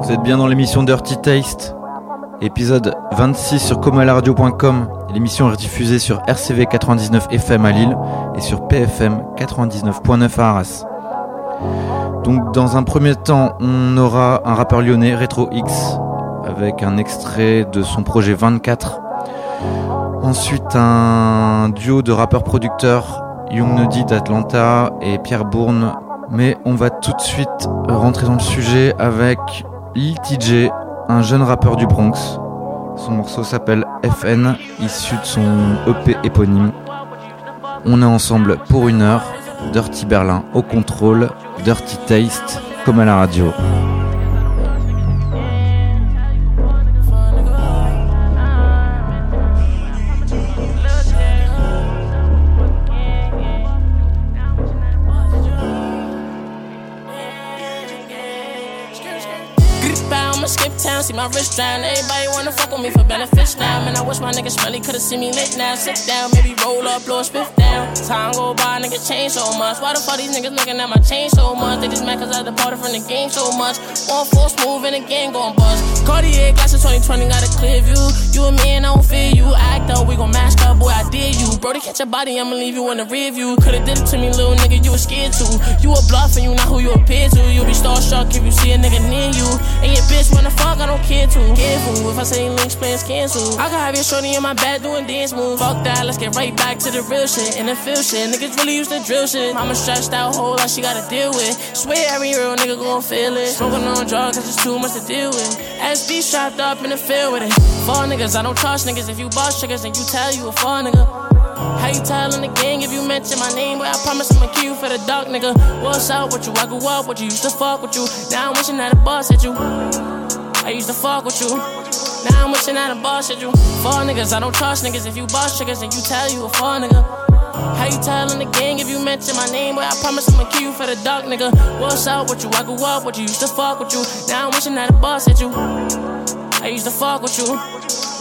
Vous êtes bien dans l'émission Dirty Taste, épisode 26 sur comalaradio.com. L'émission est diffusée sur RCV 99 FM à Lille et sur PFM 99.9 à Arras. Donc dans un premier temps, on aura un rappeur lyonnais, Retro X, avec un extrait de son projet 24. Ensuite un duo de rappeurs-producteurs, Young Nuddy d'Atlanta et Pierre Bourne. Mais on va tout de suite rentrer dans le sujet avec Lil TJ, un jeune rappeur du Bronx. Son morceau s'appelle FN, issu de son EP éponyme. On est ensemble pour une heure. Dirty Berlin au contrôle, Dirty Taste comme à la radio. Wrist drown. Everybody wanna fuck with me for benefits now. Man, I wish my nigga Smelly could've seen me lit now. Sit down, maybe roll up, blow a spiff down. Time go by, niggas change so much. Why the fuck these niggas looking at my chain so much? They just mad cause I departed from the game so much. One full smooth and again gon' bust. Cartier glasses 2020 got a clear view. You and me and I don't fear you. Act up, we gon' mash up, boy, I did you. Bro, to catch your body, I'ma leave you in the rear view. Could've did it to me, little nigga, you was scared to. You a bluff and you not who you appear to. You'll be starstruck if you see a nigga near you. And your bitch wanna fuck, I don't care to. Careful if I say links, plans cancel. I can have your shorty in my bed doing dance moves. Fuck that, let's get right back to the real shit. And the feel shit, niggas really used to drill shit. Mama stressed out, whole lot she gotta deal with. Swear every real nigga gon' feel it. Smoking on drugs, cause it's too much to deal with. SB strapped up in the field with it. Four niggas, I don't trust niggas. If you boss triggers, then you tell you a four nigga. How you tellin' the gang if you mention my name? But I promise I'ma kill you for the dark nigga. What's up with you? I grew up with you, used to fuck with you. Now I'm wishing that a boss at you. I used to fuck with you. Now I'm wishing that a boss at you. Four niggas, I don't trust niggas. If you boss triggers, then you tell you a four nigga. How you tellin' the gang if you mention my name? But I promise I'ma kill you for the dark nigga. What's up with you? I grew up with you, used to fuck with you. Now I'm wishing that a boss at you. I used to fuck with you.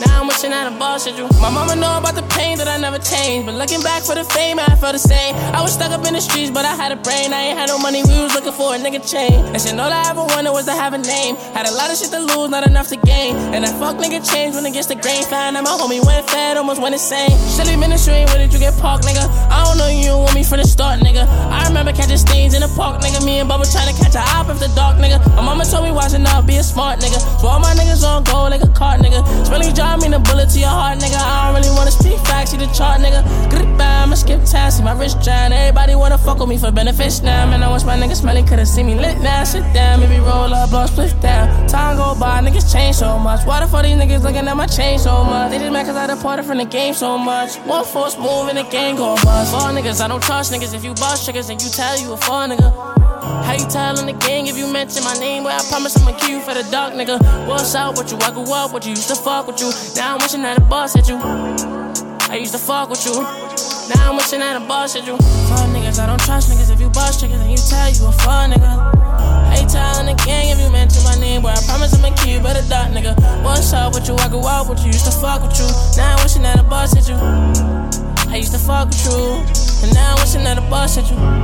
Now I'm wishing that a boss at you. My mama know about the pain that I never changed. But looking back for the fame, I felt the same. I was stuck up in the streets, but I had a brain. I ain't had no money, we was looking for a nigga chain. And shit, all I ever wanted was to have a name. Had a lot of shit to lose, not enough to gain. And that fuck nigga changed when it gets the grain. Found out my homie went fat, almost went insane. Silly ministry, where did you get parked, nigga? I don't know you want me from the start, nigga. I remember catching stains in the park, nigga. Me and Bubba trying to catch a op after dark, nigga. My mama told me watching out, be a smart nigga. So all my niggas on go like a cart, nigga. Spelling job mean a bullet to your heart, nigga. I don't really wanna speak facts, see the chart, nigga. Goodbye, I'ma skip town, see my wrist drown. Everybody wanna fuck with me for benefits now. Man, I wish my niggas smelling could've seen me lit now. Sit down, maybe roll up, blow split down. Time go by, niggas change so much. Why the fuck these niggas looking at my chain so much? They just mad cause I departed from the game so much. One force move and the gang go bust. Four niggas, I don't trust niggas. If you boss triggers, then you tell you a four nigga. How you tellin' the gang if you mention my name? Well, I promise I'ma kill you for the dark nigga. What's up with you? I grew up with you, used to fuck with you. Now I'm wishing that a boss at you. I used to fuck with you. Now I'm wishing that a boss at you. Fuck niggas, I don't trust niggas. If you boss triggers, then you tell you a fuck nigga. How you tellin' the gang if you mention my name? Well, I promise I'ma kill you for the dark nigga. What's up with you? I grew up with you, used to fuck with you. Now I'm wishing that a boss at you. I used to fuck with you, and now I'm wishing that a boss at you.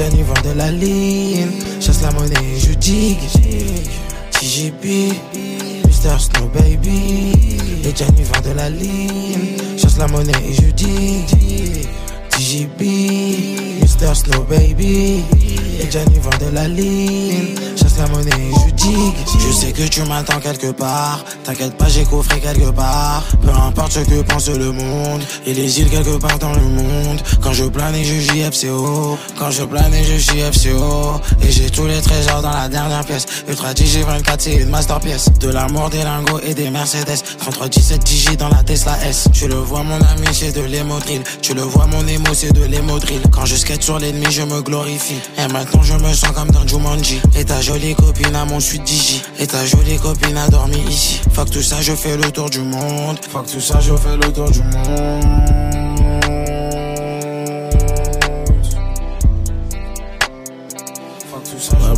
Johnny vend de la ligne, chasse la monnaie, et je digue. TGB, Mr. Snow Baby. Et Johnny vend de la ligne, chasse la monnaie, et je digue. TGB. Baby, les Gianni vendent de la ligne, chasse la monnaie et je dis. Je sais que tu m'attends quelque part, t'inquiète pas, j'ai coffré quelque part. Peu importe ce que pense le monde, et les îles quelque part dans le monde. Quand je plane et je JFCO, quand je plane et je JFCO, et j'ai tous les trésors dans la dernière pièce. Ultra DJ 24, c'est une masterpièce. De l'amour, des lingots et des Mercedes. 33 17 DJ dans la Tesla S. Tu le vois, mon ami, c'est de l'hémodril. Tu le vois, mon émo, c'est de l'hémodril. Quand je skate sur l'ennemi, je me glorifie. Et maintenant, je me sens comme dans Jumanji. Et ta jolie copine à mon suite Digi. Et ta jolie copine a dormi ici. Fuck tout ça, je fais le tour du monde. Fuck tout ça, je fais le tour du monde.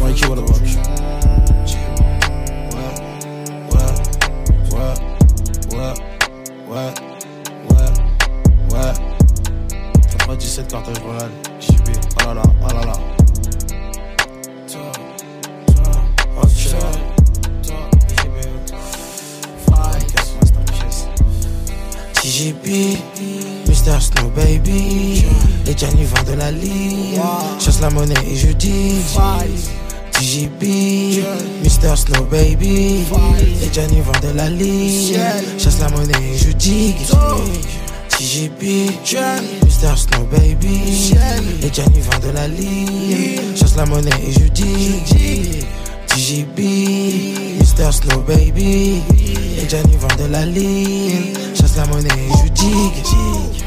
Mikey, ouais about you? What, what, 17. Là. TGP, Mr. Snow Baby, les Gianni vendent de la ligne, chasse la monnaie et je dis TGP, Mr. Snow Baby, les Gianni vendent de la ligne, chasse la monnaie et je dis JGP, Mr. Snow Baby, et Gianni vend de la ligne. Chasse la monnaie et je dis TGB, Mr. Snow Baby, et Gianni vend de la ligne. Chasse la monnaie et je dis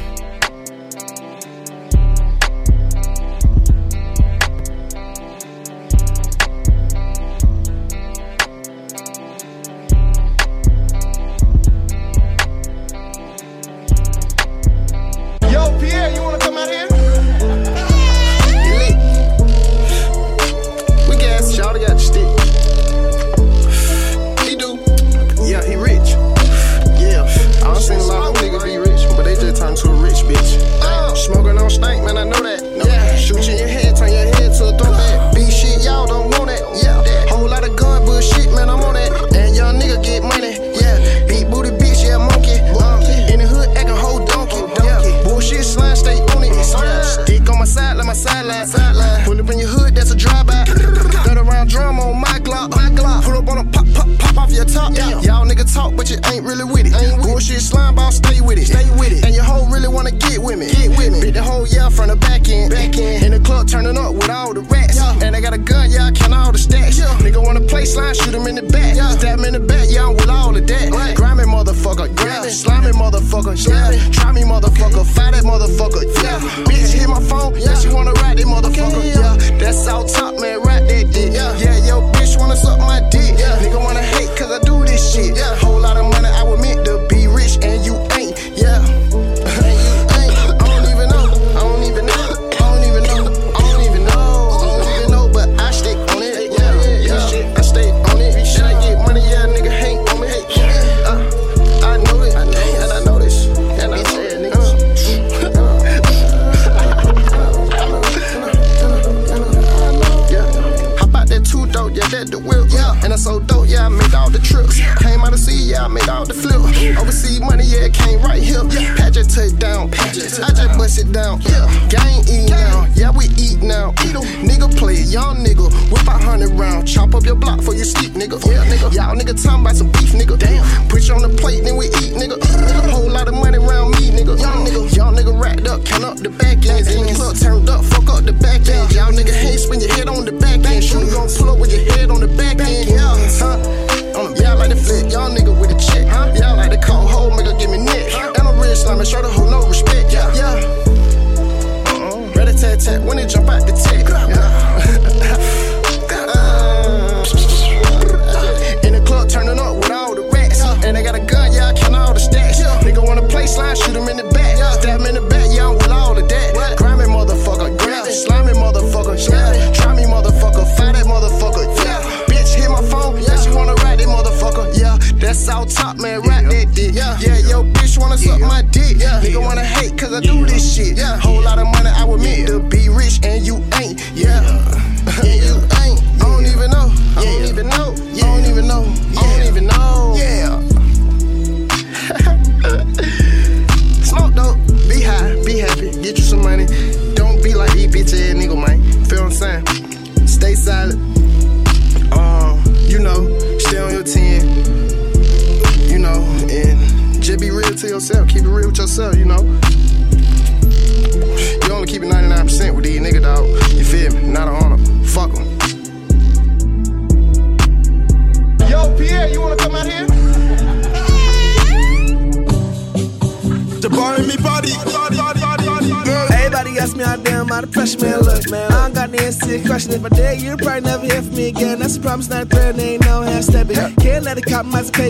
fire that motherfucker. Yeah, bitch hit my phone. Yeah, she wanna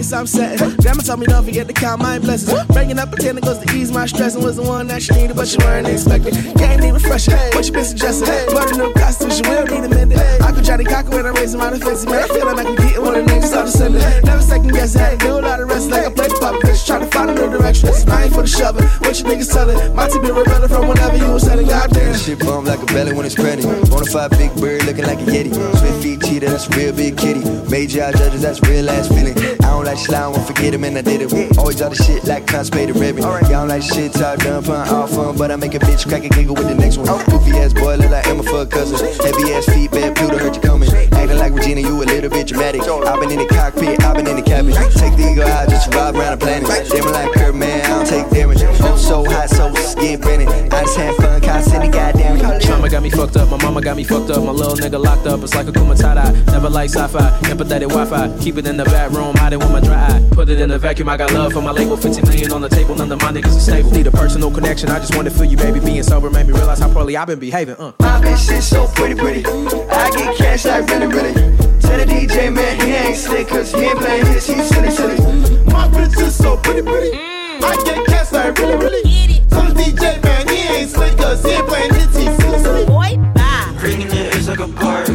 pace I'm setting. Grandma told me don't forget to count my blessings. Bringing up a ten goes to ease my stress and was the one that she needed, but she weren't expecting. Can't even fresh what you been suggesting. Put a new costume, she will need a minute. I could Johnny Cocker when I raise my defensive. Man, I feel like I can get one of the niggas of sending. Never second guess, to do a lot of rest like I played the puppet. Bitch, trying to find a new direction. I ain't for the shoving. What you niggas selling? My team been rebelling from whenever you was selling. Goddamn. Shit bump like a belly when it's credit. Bonafide big bird looking like a yeti. Swift feet cheetah, that's real big kitty. Major eye judges, that's real ass feeling. I don't like slime, won't forget him, and I did it. Always all the shit like constipated ribbon. Y'all don't like shit, talk done, fun, all fun, but I make a bitch crack a giggle with the next one. Goofy ass boy, look like Emma for cousin. Heavy ass feet, bad pewter, hurt you coming. Acting like Regina, you a little bit dramatic. I've been in the cockpit, I've been in the cabin. Take the eagle eye, just ride around the planet. Damn like her, man, I don't take damage. So hot, so skin Brennan. I just had fun, constantly goddamn. Trauma got me fucked up, my mama got me fucked up, my little nigga locked up. It's like a kumatada. Never like sci-fi, empathetic Wi-Fi. Keep it in the bathroom, room, hide it with my dry eye. Put it in the vacuum, I got love for my label. 50 million on the table, none of my niggas are stable. Need a personal connection, I just wanna feel you, baby. Being sober made me realize how poorly I've been behaving. Uh. My bitch shit so pretty, pretty. I get cash like really, really. Tell the DJ man he ain't slick, cause he ain't playing his, he's silly, silly. My bitch is so pretty, pretty. I get cash like really, really. Tell the DJ man he ain't slick, cause he ain't playing his, he's silly, silly. Boy, bye. Ringing it is like a park.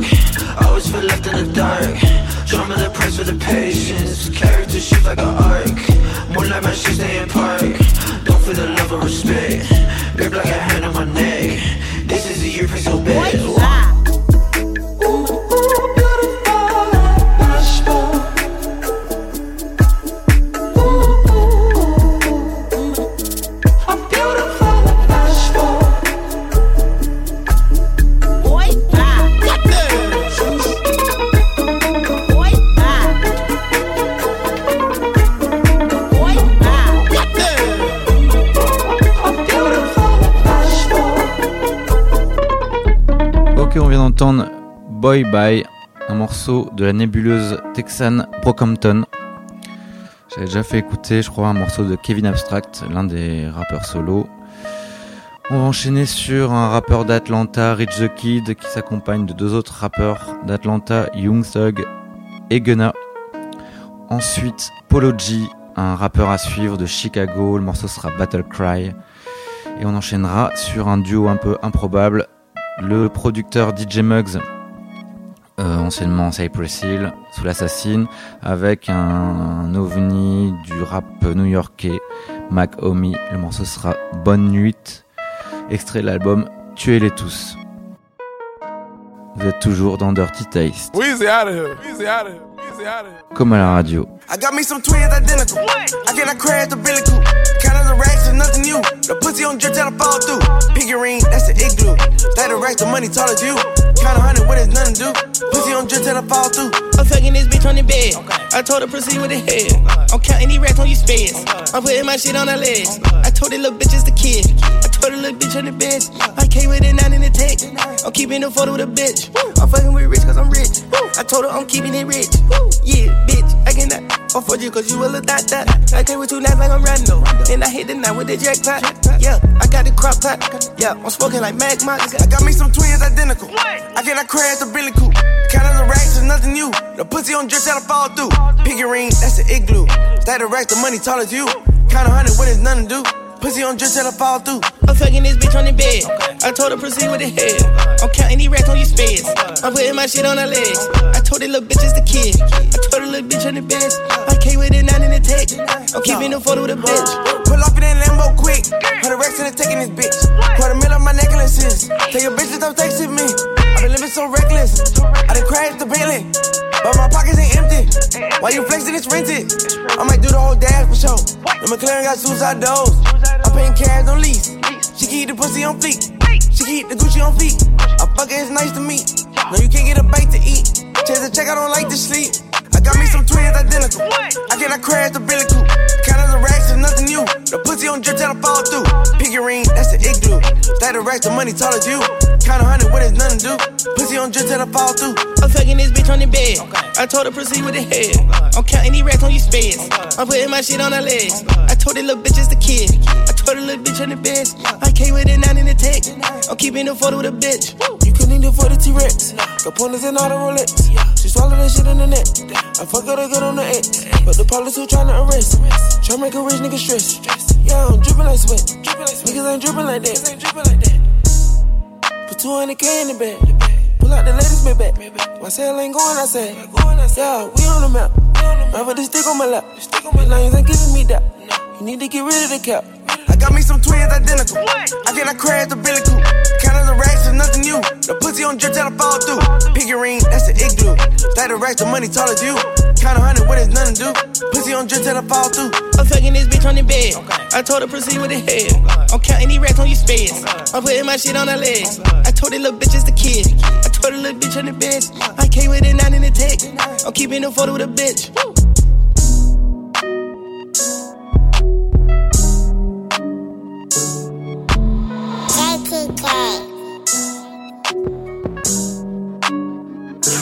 Always feel left in the dark. Trauma the price for the patience. Character shift like an arc. More like my shit stay in park. Don't feel the love or respect. Boy Bye, un morceau de la nébuleuse texane Brockhampton. J'avais déjà fait écouter, je crois, un morceau de Kevin Abstract, l'un des rappeurs solo. On va enchaîner sur un rappeur d'Atlanta, Rich the Kid, qui s'accompagne de deux autres rappeurs d'Atlanta, Young Thug et Gunna. Ensuite, Polo G, un rappeur à suivre de Chicago, le morceau sera Battle Cry. Et on enchaînera sur un duo un peu improbable, le producteur DJ Muggs, euh, anciennement Cypress Hill, sous l'Assassin, avec un, un ovni du rap new-yorkais, Mac Omi. Le morceau sera Bonne Nuit, extrait de l'album Tuez-les tous. Vous êtes toujours dans Dirty Taste, Weezy out of here. Weezy out of here. Weezy out of here. comme à la radio. I got me some twins identical. I crash. Count of the racks is nothing new. The pussy on drip I fall through. Piggy ring, that's the igloo. That the racks, the money tall as you. Count a hundred, what is nothing to do? Pussy on drip I fall through. I'm fucking this bitch on the bed. I told her proceed with the head. I'm counting these racks on your space. I'm putting my shit on her legs. I told the little bitch it's the kid. I told the little bitch on the bench. I came with it nine in the tech. I'm keeping the photo with a bitch. I'm fucking with rich cause I'm rich. I told her I'm keeping it rich. Yeah, bitch, I cannot afford you cause you a little dot dot. I came with two knives like I'm Rando. And I hit the night with the jackpot. Yeah, I got the crop pot. Yeah, I'm smoking like Mac Mox. I got me some twins identical. I cannot crash the Billy Coop. Count of the racks is nothing new. The pussy on drip I fall through. Piggy ring, that's the igloo. That the racks, the money tall as you. Count a hundred, when is nothing to do? Pussy on drip till I fall through. I'm fucking this bitch on the bed. I told her proceed with the head. I'm counting these racks on your space. I'm putting my shit on her legs. I told the little bitch it's the kid. I told the little bitch on the bench. I came with it nine in the tech. I'm keeping the photo with a bitch. Pull off in that Lambo quick. Hundred racks in the taking this bitch. Put a mill on my necklaces. Tell your bitch to stop texting me. I been living so reckless. I done crashed the Bentley. But my pockets ain't empty. Why you flexing? It's rented. I might do the whole dash for sure. The McLaren got suicide doors. I'm paying cash on lease. She keep the pussy on fleek. She keep the Gucci on feet. I fuck it, it's nice to meet. No, you can't get a bite to eat. Chase the check, I don't like to sleep. I I got me some twins identical. I cannot crash the Billy Coupe. Count of the racks is nothing new. The pussy on drip till I fall through. Pick your ring, that's the igloo. Stack the racks, the money tall as you. Count a hundred, what is nothing to do? Pussy on drip till I fall through. I'm fucking this bitch on the bed. I told her proceed with the head. I'm counting these racks on your spades. I'm putting my shit on her legs. I told the little bitch it's the kid. I told the little bitch on the bed. I came with it nine in the text. I'm keeping the photo with a bitch. You couldn't even afford the T-Rex. Got pointers and all the Rolex. She swallowed that shit in the neck. I fuck her to get on the X. But the police who tryna arrest. Try make a rich nigga stress. Yeah, I'm dripping like sweat. Niggas ain't dripping like that. Put 200k in the bag. Pull out the latest Maybach. My cell ain't going outside. Yeah, we on the map. Right with the stick on my lap. These lanes ain't giving me that. You need to get rid of the cap. I got me some twins identical. I cannot crash the Billy Coupe. Count of the racks is nothing new. The pussy on drip till I fall through. Pick your ring, that's the igloo. Stack the racks, the money tall as you. Count a hundred, what is nothing to do? Pussy on drip till I fall through. I'm fucking this bitch on the bed. I told her proceed with the head. I'm counting these racks on your spades. I'm putting my shit on her legs. I told the little bitch it's the kid. I told the little bitch on the bed. I came with it nine in the text. I'm keeping the photo with a bitch.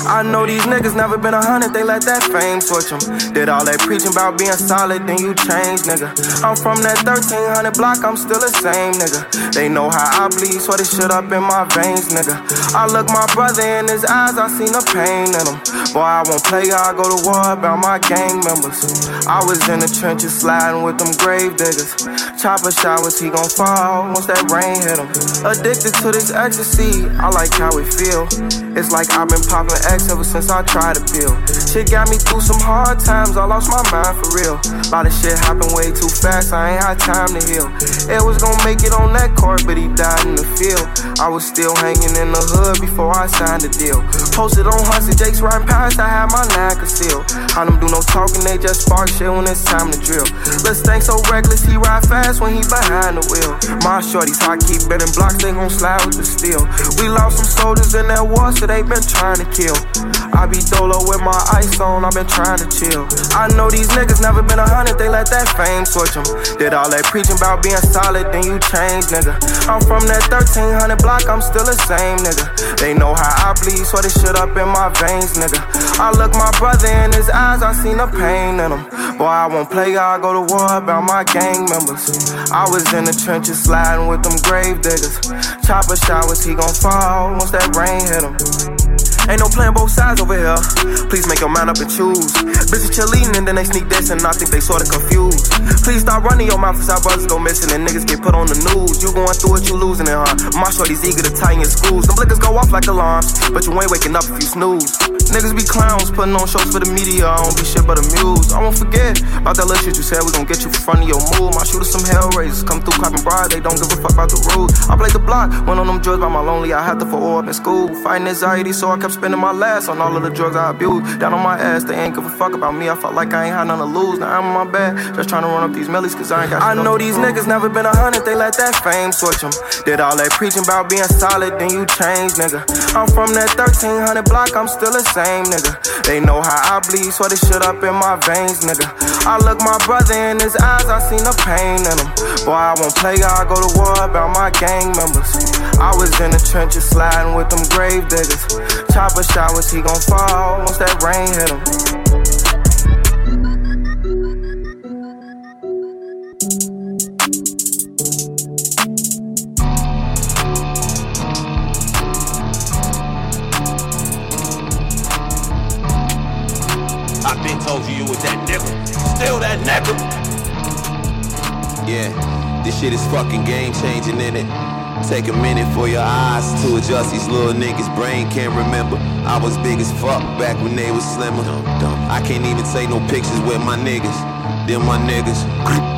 I know these niggas never been a hundred, they let that fame switch them. Did all that preaching about being solid, then you change, nigga. I'm from that 1300 block, I'm still the same, nigga. They know how I bleed, so they shit up in my veins, nigga. I look my brother in his eyes, I seen the pain in him. Boy, I won't play, I go to war about my gang members. I was in the trenches sliding with them grave diggers. Chopper showers, he gon' fall once that rain hit him. Addicted to this ecstasy, I like how it feel. It's like I've been popping Ever since I tried to peel. Shit got me through some hard times, I lost my mind for real. A lot of shit happened way too fast, I ain't had time to heal. It was gonna make it on that court, but he died in the field. I was still hanging in the hood before I signed the deal. Posted on Hudson Jakes riding past, I had my nine concealed. How them do no talking, they just spark shit when it's time to drill. Let's think so reckless, he ride fast when he behind the wheel. My shorties, I keep betting blocks, they gon' slide with the steel. We lost some soldiers in that war, so they been trying to kill. I be dolo with my ice on, i been trying to chill. I know these niggas never been a hundred, they let that fame switch them. Did all that preaching about being solid, then you change, nigga. I'm from that 1300 block, I'm still the same, nigga. They know how I bleed, so they shit up in my veins, nigga. I look my brother in his eyes, I seen the pain in him. Boy, I won't play, I go to war about my gang members. I was in the trenches sliding with them grave diggers. Chopper showers, he gon' fall once that rain hit him. Ain't no playing both sides over here. Please make your mind up and choose. Bitches cheerleading and then they sneak this and I think they sorta confused. Please stop running your mouth as our brothers go missing and niggas get put on the news. You going through it, you losing it, huh? My shorty's eager to tie in schools. Them blickers go off like alarms, but you ain't waking up if you snooze. Niggas be clowns, putting on shows for the media. I don't be shit but amused. I won't forget about that little shit you said. We gon' get you front of your move. My shooters some hell raisers. Come through clapping bride, they don't give a fuck about the rules. I played the block, went on them drugs by my lonely. I had to for all up in school. Fighting anxiety, so I kept spending my last on all of the drugs I abused. Down on my ass, they ain't give a fuck about me. I felt like I ain't had nothing to lose. Now I'm on my bed, just trying to run up these millies, cause I ain't got I know these niggas never been a hundred, they let that fame switch them. Did all that preaching about being solid, then you change, nigga. I'm from that 1300 block, I'm still the same, nigga. They know how I bleed, so they shit up in my veins, nigga. I look my brother in his eyes, I seen the pain in him. Boy, I won't play, I go to war about my gang members. I was in the trenches sliding with them grave diggers. Chopper showers, he gon' fall once that rain hit him. I been told you you was that nigga. Still that nigga. Yeah, this shit is fucking game changing in it. Take a minute for your eyes to adjust. These little niggas' brain can't remember. I was big as fuck back when they was slimmer. I can't even take no pictures with my niggas. Them my niggas,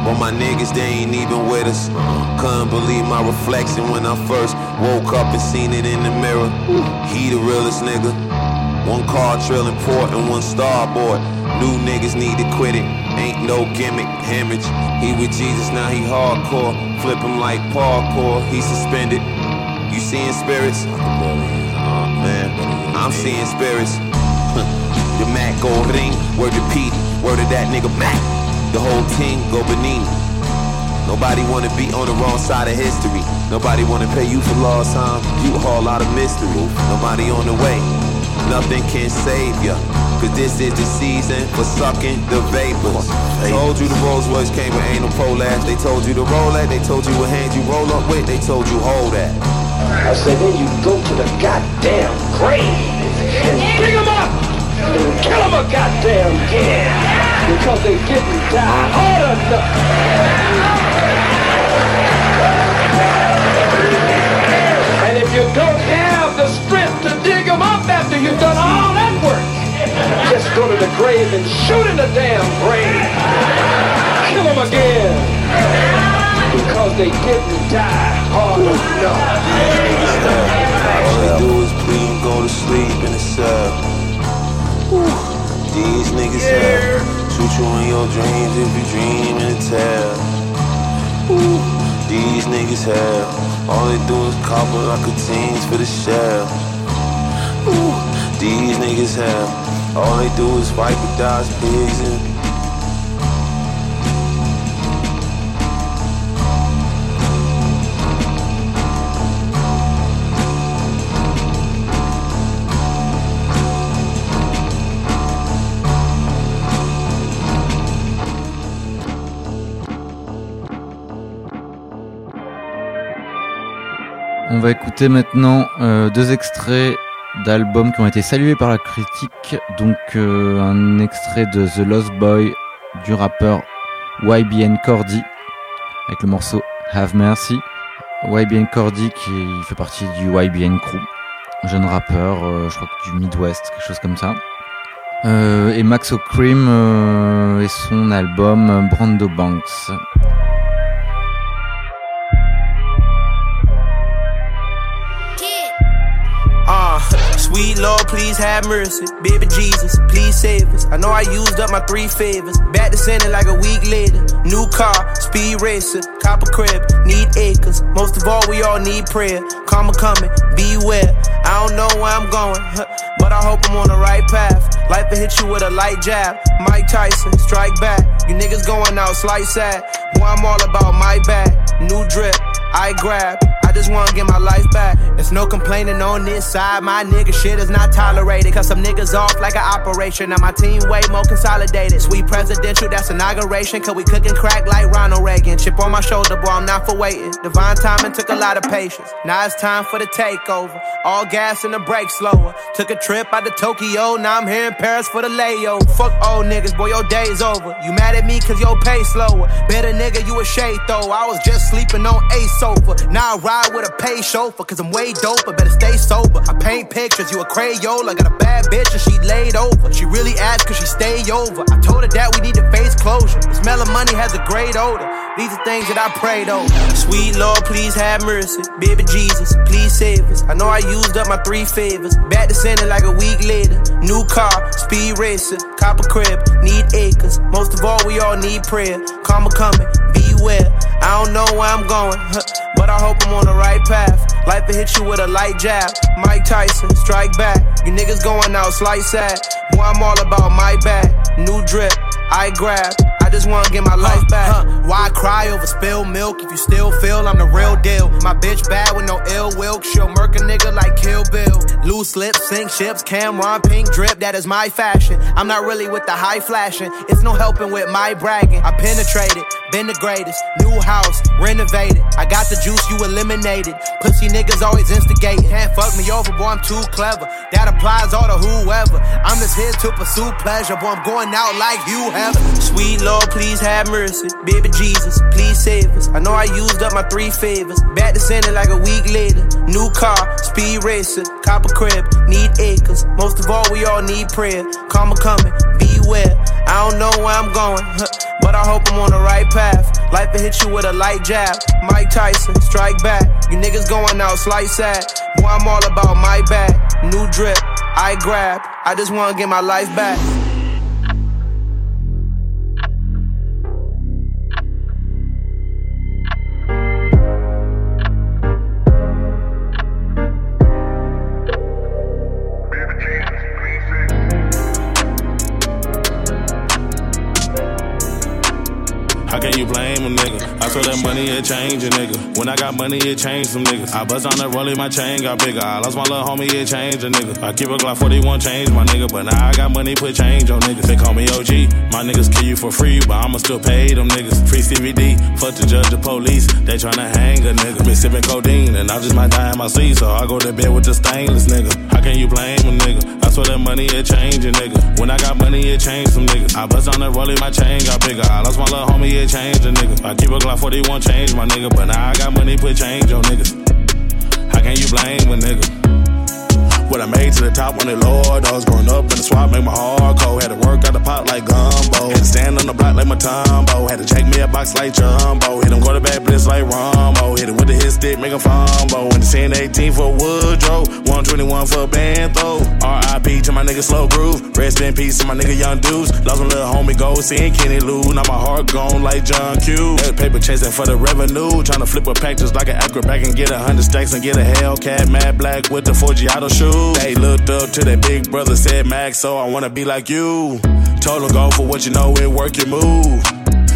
but my niggas they ain't even with us. Couldn't believe my reflection when I first woke up and seen it in the mirror. He the realest nigga. One car trailing port and one starboard. New niggas need to quit it. Ain't no gimmick, hemorrhage. He with Jesus, now he hardcore. Flip him like parkour, he suspended. You seeing spirits? Man, I'm seeing spirits. The Mac go ring, word to Petey, word to that nigga Mac. The whole team go Benini. Nobody wanna be on the wrong side of history. Nobody wanna pay you for lost time. You haul out of mystery. Nobody on the way. Nothing can save ya. Cause this is the season for sucking the vapors. Told you the Rolls Royce came with anal prolapse. They told you to roll that. They told you what hand you roll up with. They told you hold that. I said, then you go to the goddamn grave and dig them up and kill them a goddamn again because they didn't die hard enough. And if you don't have go to the grave and shoot in the damn grave. Kill them again because they didn't die hard enough. All they do is plead and go to sleep in the cell. These niggas have shoot you in your dreams if you dream in a tell. These niggas have all they do is copper like a teens for the shell. These niggas have all they do is fight with Dodge pigs and On va écouter maintenant euh, deux extraits d'albums qui ont été salués par la critique. Donc euh, un extrait de The Lost Boy du rappeur YBN Cordy avec le morceau Have Mercy. YBN Cordy qui fait partie du YBN Crew, un jeune rappeur, euh, je crois que du Midwest, quelque chose comme ça. Euh, et Max O'Cream et son album Brando Banks. Sweet Lord, please have mercy. Baby Jesus, please save us. I know I used up my three favors. Back to sender like a week later. New car, speed racer, copper crib, need acres. Most of all, we all need prayer. Karma coming, beware. I don't know where I'm going, but I hope I'm on the right path. Life will hit you with a light jab. Mike Tyson, strike back. You niggas going out slice sad. Boy, I'm all about my bag. New drip, I grab. I just wanna get my life back. There's no complaining on this side. My nigga shit is not tolerated. Cause some niggas off like an operation. Now my team way more consolidated. Sweet presidential, that's inauguration. Cause we cooking crack like Ronald Reagan. Chip on my shoulder, boy, I'm not for waiting. Divine timing took a lot of patience. Now it's time for the takeover. All gas and the brake slower. Took a trip out to Tokyo. Now I'm here in Paris for the layover. Fuck old niggas, boy, your day's over. You mad at me cause your pay slower. Better nigga, you a shade though. I was just sleeping on a sofa. Now I ride with a paid chauffeur, cause I'm way doper, better stay sober. I paint pictures, you a Crayola, got a bad bitch and she laid over. She really asked cause she stay over. I told her that we need to face closure. The smell of money has a great odor. These are things that I prayed over. Sweet Lord, please have mercy. Baby Jesus, please save us. I know I used up my three favors. Back to sender like a week later. New car, speed racer, copper crib, need acres. Most of all, we all need prayer. Karma coming, beware. I don't know where I'm going, but I hope I'm on the right path. Life will hit you with a light jab. Mike Tyson, strike back. You niggas going out slice sad. Boy, I'm all about my bag. New drip, I grab. I just wanna get my life back. Huh, why cry over spilled milk if you still feel I'm the real deal? My bitch bad with no ill will. She'll murk a nigga like Kill Bill. Loose lips, sink ships, Cameron, pink drip, that is my fashion. I'm not really with the high flashing. It's no helping with my bragging. I penetrated, been the greatest. New house, renovated. I got the juice, you eliminated. Pussy niggas always instigating. Can't fuck me over, boy, I'm too clever. That applies all to whoever. I'm just here to pursue pleasure, boy, I'm going out like you have. Sweet Lord, please have mercy. Baby Jesus, please save us. I know I used up my three favors. Back to sender like a week later. New car, speed racer, copper crib, need acres. Most of all, we all need prayer. Karma coming, beware. I don't know where I'm going, but I hope I'm on the right path. Life will hit you with a light jab. Mike Tyson, strike back. You niggas going out slice sad. Boy, I'm all about my bag. New drip, I grab. I just wanna get my life back. Money it a nigga. When I got money, it change some niggas. I bust on that rollie, my chain got bigger. I lost my little homie, it changed a nigga. I keep a Glock 41, change my nigga. But now I got money, put change on niggas. They call me OG. My niggas kill you for free, but I'ma still pay them niggas. Free CVD, fuck the judge, the police. They tryna hang a nigga. Been sipping codeine, and I just might die in my sleep. So I go to bed with the stainless nigga. How can you blame a nigga? I swear that money, it change a nigga. When I got money, it change some niggas. I bust on that rollie, my chain got bigger. I lost my little homie, it changed a nigga. I keep a Glock 41, change my nigga. But now I got money, put change on niggas. How can you blame a nigga? What I made to the top when it Lord, I was growing up in the swap, make my heart cold. Had to work out the pot like gumbo. Had to stand on the block like my tumbo. Had to check me a box like Jumbo. Hit him quarterback blitz like Rambo. Hit him with the hit stick, make a fumble. And the 10 18 for Woodrow. 121 for Bantho. RIP to my nigga Slow Groove. Rest in peace to my nigga Young Deuce. Lost my little homie Gold, seeing Kenny Lou. Now my heart gone like John Q. That paper chasing for the revenue. Trying to flip a pack just like an acrobat and get a hundred stacks and get a Hellcat. Mad Black with the Forgiato They looked up to that big brother, said Max, so I wanna be like you. Told him go for what you know and work your move.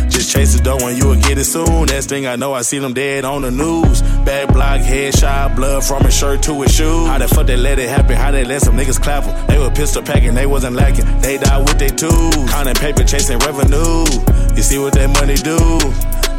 Just chase the dough and you will get it soon. Next thing I know, I see them dead on the news. Back block, headshot, blood from his shirt to his shoe. How the fuck they let it happen? How they let some niggas clap them? They were pistol packing, they wasn't lacking. They died with their tools. Counting paper, chasing revenue. You see what that money do?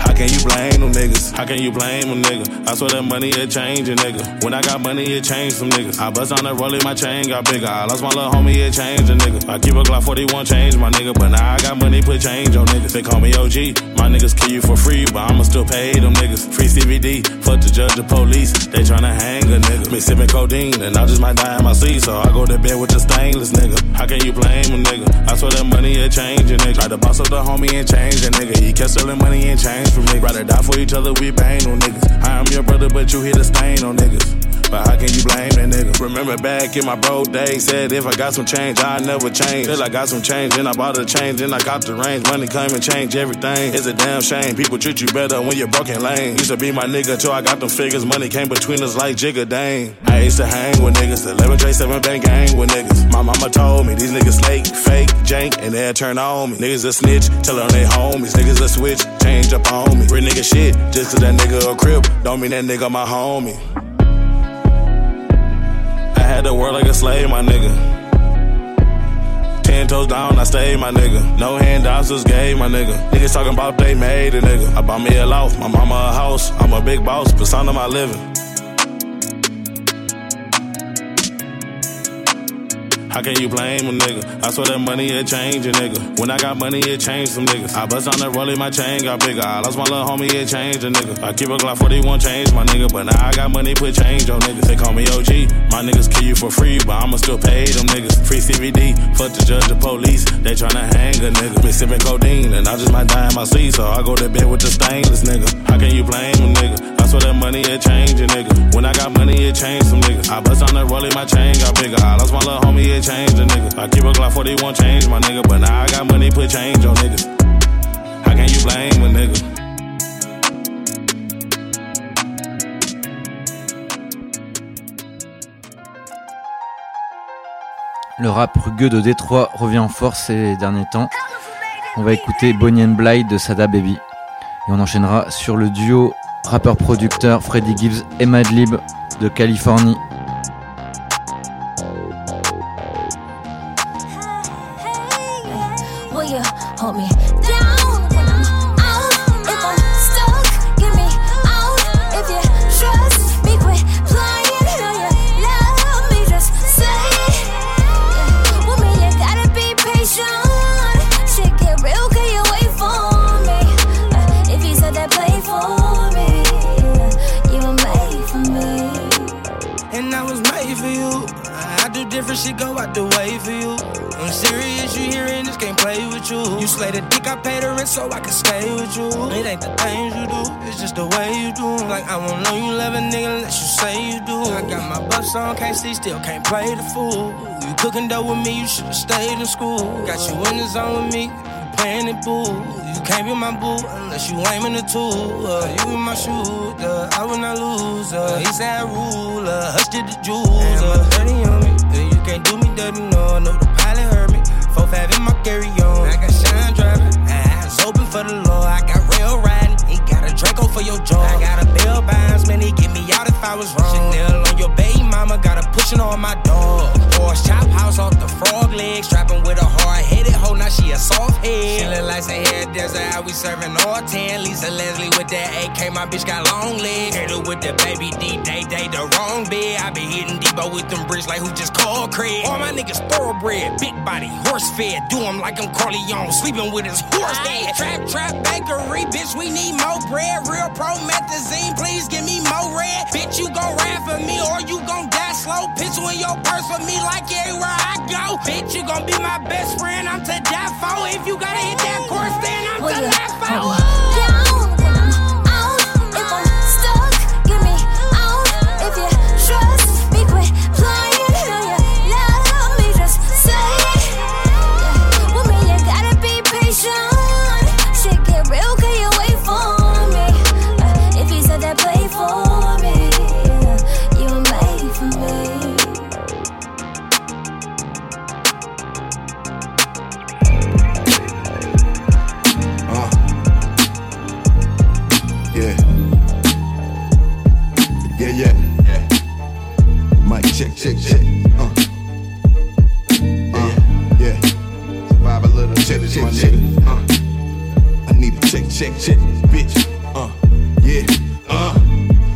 How can you blame them niggas? How can you blame them nigga? I swear that money it change a nigga. When I got money, it changed some niggas. I bust on that rollie, my chain got bigger. I lost my little homie, it changed a nigga. I keep a Glock 41, change my nigga. But now I got money, put change on niggas. They call me OG. My niggas kill you for free, but I'ma still pay them niggas. Free CVD, fuck the judge, the police. They tryna hang a nigga. Been sipping codeine, and I just might die in my sleep. So I go to bed with the stainless nigga. How can you blame a nigga? I swear that money, it change a nigga. Try to boss up the homie and change a nigga. He kept stealing money and change from niggas. Rather die for each other, we bang on niggas. I am your brother, but you hit a stain on niggas. But how can you blame that nigga? Remember back in my bro days, said if I got some change, I never change. Till I got some change, then I bought a change, then I got the range. Money come and change everything. It's a damn shame. People treat you better when you're broken lane. Used to be my nigga till I got them figures. Money came between us like Jigga Dane. I used to hang with niggas, 11 J 7 bang gang with niggas. My mama told me these niggas slake, fake, jank, and they'll turn on me. Niggas a snitch, tell them they homies. Niggas a switch, change up on me. Real nigga shit, just cause that nigga a crib, don't mean that nigga my homie. Had to work like a slave, my nigga. Ten toes down, I stayed, my nigga. No handouts, just gave, my nigga. Niggas talking about they made a nigga. I bought me a loft, my mama a house. I'm a big boss, persona my living. How can you blame a nigga? I swear that money it change a nigga. When I got money, it changed some niggas. I bust on that rollie, my chain got bigger. I lost my little homie, it changed a nigga. I keep a Glock 41, change my nigga. But now I got money, put change on niggas. They call me OG. My niggas kill you for free, but I'ma still pay them niggas. Free CVD, fuck the judge, the police. They tryna hang a nigga. Been sipping codeine, and I just might die in my sleep. So I go to bed with the stainless nigga. How can you blame a nigga? I swear that money, it change a nigga. When I got money, it changed some niggas. I bust on that rollie, my chain got bigger. I lost my little homie, it changed a nigga. I keep a Glock 41, change my nigga. But now I got money, put change on niggas. How can you blame a nigga? Le rap rugueux de Détroit revient en force ces derniers temps. On va écouter Bonnie and Blythe de Sada Baby. Et on enchaînera sur le duo rappeur-producteur Freddie Gibbs et Madlib de Californie. Got you in the zone with me, playing it boo. You can't be my boo unless you aiming the two. Uh, you in my shooter, I will not lose. Uh, he's that ruler, hush to the jewels. Uh, dirty on me, you can't do me dirty, no. No, the pilot heard me. Four five in my carry on. I got shine driving, eyes open for the law. I got rail riding, he got a Draco for your jaw. I got a bill binds, man, he get me out if I was wrong. Chanel on your baby mama, got a pushing on my dog. Chop house off the frog leg, strapping with a hard headed hoe, now she a soft head. She look like Sahara Desert, how we serving all 10. Lisa Leslie with that AK, my bitch got long legs. Hit with the baby D, they, they the wrong bed. I be hitting Debo with them bricks like who just called Craig. All my niggas thoroughbred, big body, horse fed. Do him like I'm Corleone, sleeping with his horse head. Trap, trap, bakery, bitch, we need more bread. Real pro promethazine, please give me more red. Bitch, you gon' rap for me or you gon' die slow. Pistol in your purse for me like everywhere I go. Bitch, you gon' be my best friend, I'm to die for. If you gotta hit that course, then I'm to die for. Check, check. Uh. I need a check, check, check, bitch. Uh. Yeah. Uh.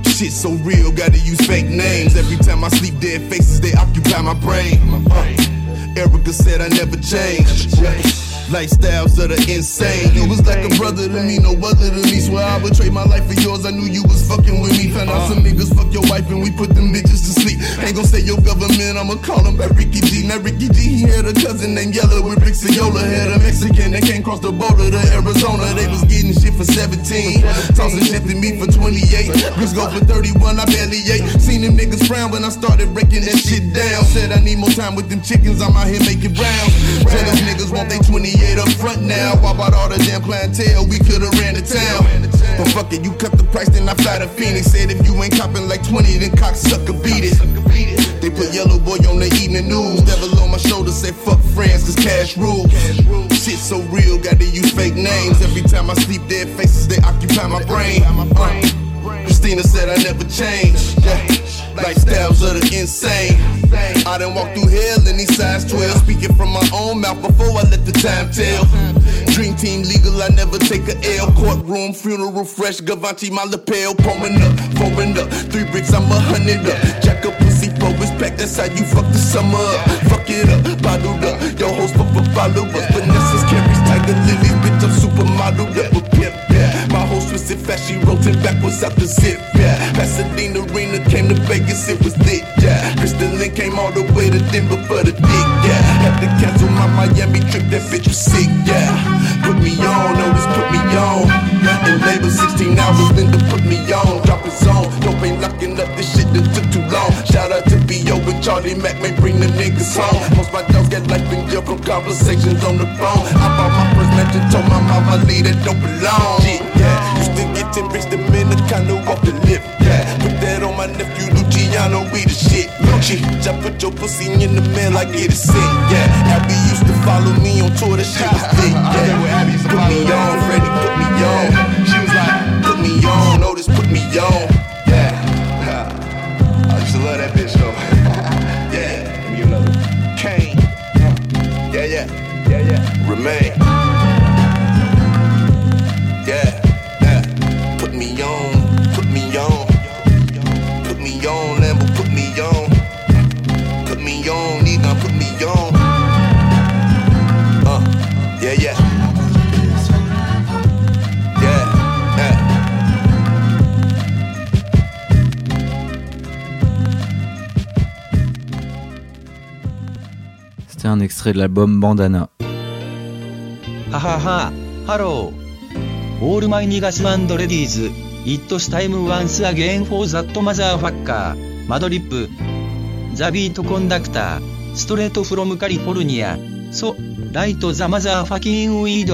Shit so real, gotta use fake names. Every time I sleep, dead faces, they occupy my brain. Uh. Erica said I never change. Lifestyles that are insane. You was like a brother to me, no other than me. Swear I would trade my life for yours. I knew you was fucking with me. Found out some niggas fuck your wife and we put them bitches to sleep. Ain't gon' say your government, I'ma call him back Ricky G. Now Ricky G, he had a cousin named Yellow with Rick Ciola. Had a Mexican that came cross the border to Arizona. They was getting shit for 17. Tossing shit to me for 28. Bitch go for 31, I barely ate. Seen them niggas frown when I started breaking that shit down. Said I need more time with them chickens, I'm out here making rounds. Jealous niggas want they 28 up front now. Why about all the damn clientele? We could've ran the town. But fuck it, you cut the price, then I fly to Phoenix. Said if you ain't copping like 20, then cocksucker beat it. They put Yellow Boy on the evening news. Devil on my shoulder, say fuck friends, cause cash rules. Shit so real, gotta use fake names. Every time I sleep, dead faces, they occupy my brain. Uh, Christina said I never change. Yeah. Lifestyles are the insane. I done walk through hell in these size 12. Speaking from my own mouth before I let the time tell. Dream team legal, I never take a L. Courtroom, funeral fresh, Gavanti, my lapel. Pouring up, pouring up. Three bricks, I'm a hundred up. Jack up pussy, is packed, that's how you fuck the summer up. Fuck it up, bottled up. Your host for for followers. Vanessa's carries tiger lilies, bitch, I'm supermodel up with pimp. Yeah. My whole twisted fast, she rotating backwards out the zip. Yeah. Pasadena Arena came to Vegas, it was lit. Yeah. Crystalline came all the way to Denver for the dick. Yeah. Had to cancel my Miami trip, that bitch was sick. Yeah. Put me on, always put me on. And labor 16 hours, then to put me on. Dropping zone, dope ain't locking up this shit that took too long. Shout out to B.O. and Charlie Mack, may bring them niggas home. Most my dogs get life in jail from conversations on the phone. I bought my first mansion, told my mama leave that don't belong. Shit, yeah. Used to get 10 bricks, the minute kinda off the lift. Yeah. Put that on my nephew Luciano, we the shit. Lucci, I put your pussy in the mail, I get it sick. Yeah. Abby used to follow me on tour, that shit was thick. Yeah. Put me on, Freddie, put me on. She was like, put me on, Otis, put me on. Yeah. I used to love that bitch though. yeah. Give me another. Kane. Yeah, yeah. Yeah, yeah. Remain.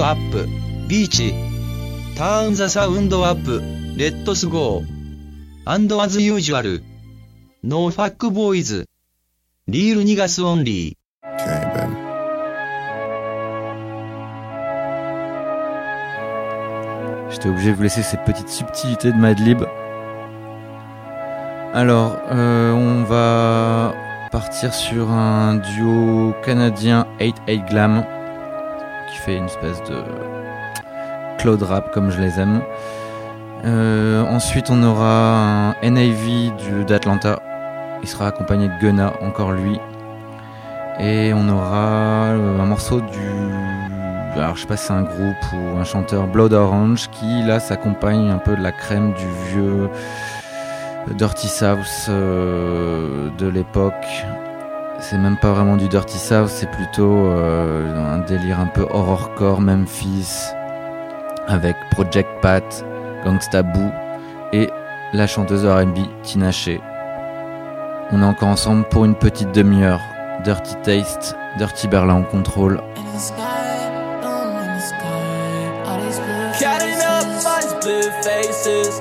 アップ。ビーチ。ターンザサウンドアップ。レッドスゴー。アンドアズユージュアル。ノーファックボーイズ。リールニガスオンリー。 J'étais obligé de vous laisser cette petite subtilité de Madlib. Alors, euh, on va partir sur un duo canadien 8-8 Glam qui fait une espèce de cloud rap comme je les aime. Euh, ensuite, on aura un NIV d'Atlanta. Il sera accompagné de Gunna, encore lui. Et on aura euh, un morceau du. Alors, je sais pas si c'est un groupe ou un chanteur, Blood Orange, qui là s'accompagne un peu de la crème du vieux Dirty South euh, de l'époque. C'est même pas vraiment du Dirty South, c'est plutôt euh, un délire un peu horrorcore Memphis avec Project Pat, Gangsta Boo et la chanteuse R&B Tina Shea. On est encore ensemble pour une petite demi-heure. Dirty Taste, Dirty Berlin en contrôle. Faces.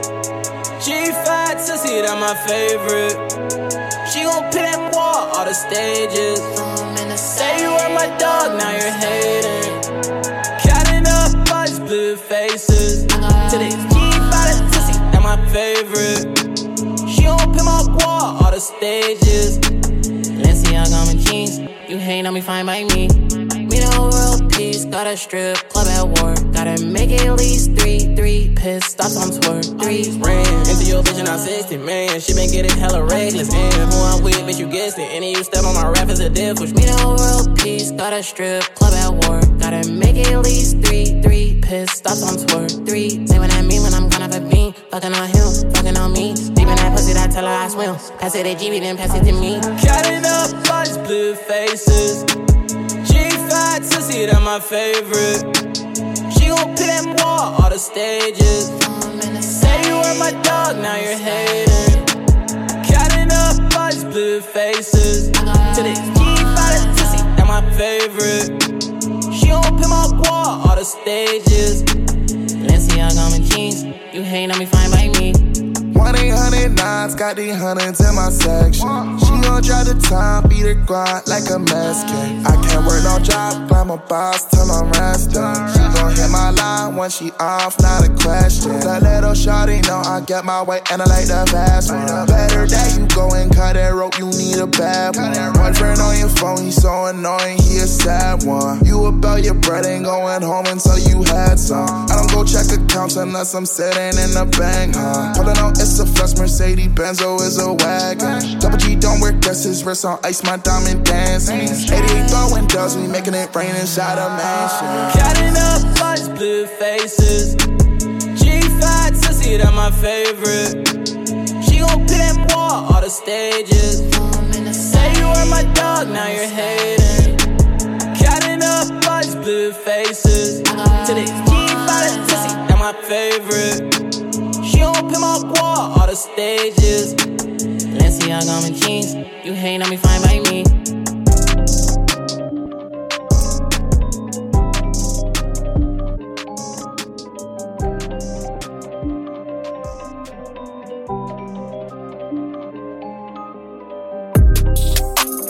G fat sissy, that my favorite. She gon' put that wall all the stages. Say you were my dog, now you're hating. Counting up all these blue faces. Today's G fat sissy, that my favorite. She gon' put my wall all the stages. Let's see how I'm in jeans. You hate on me, fine by me. Me the world Got a strip club at work. Gotta make at least three, three piss stops on tour. Three ran into your and I'm 60, man. She been getting hella reckless, man. Who I'm with, bitch, you guessed it. Any you step on my rap is a death wish. Me the world peace. Got a strip club at work. Gotta make at least three, three piss stops on tour. Three. Say what I mean when I'm gone off a beam. Fucking on him, fucking on me. Deep in that pussy, I tell her I swim. Pass it to GB, then pass it to me. Counting up these blue faces. G5 sissy, that my favorite. She gon' put that wall all the stages. Say you were my dog, now you're hating. Counting up all blue faces. Today's G5 sissy, that my favorite. She gon' put my wall all the stages. Let's see I'm in jeans. You hate on me, fine by me. 1 800 nines, got these hundreds in my section. She gon' drive the time, beat her grind like a Mexican. I can't work no job, climb a boss till I'm resting. She gon' hit my line when she off, not a question. That little shawty know I get my way and I like the fast one. Better that you go and cut that rope, you need a bad one. Boyfriend on your phone, he's so annoying, he a sad one. You about your bread ain't going home until you had some. I don't check accounts unless I'm sitting in the bank, huh? Pulling out it's a flex Mercedes Benzo is a wagon. Double G don't guess his wrist on ice, my diamond dancing. 88 throwing dubs, we making it rain inside a mansion. Counting up these blue faces. G5 sissy, that my favorite. She gon' that wall all the stages. Say you were my dog, now you're hating. Counting up these blue faces. Today's G5 sissy, that my favorite. She gon' put my wall all the stages. How I'm in jeans. You hate on me, fine by me.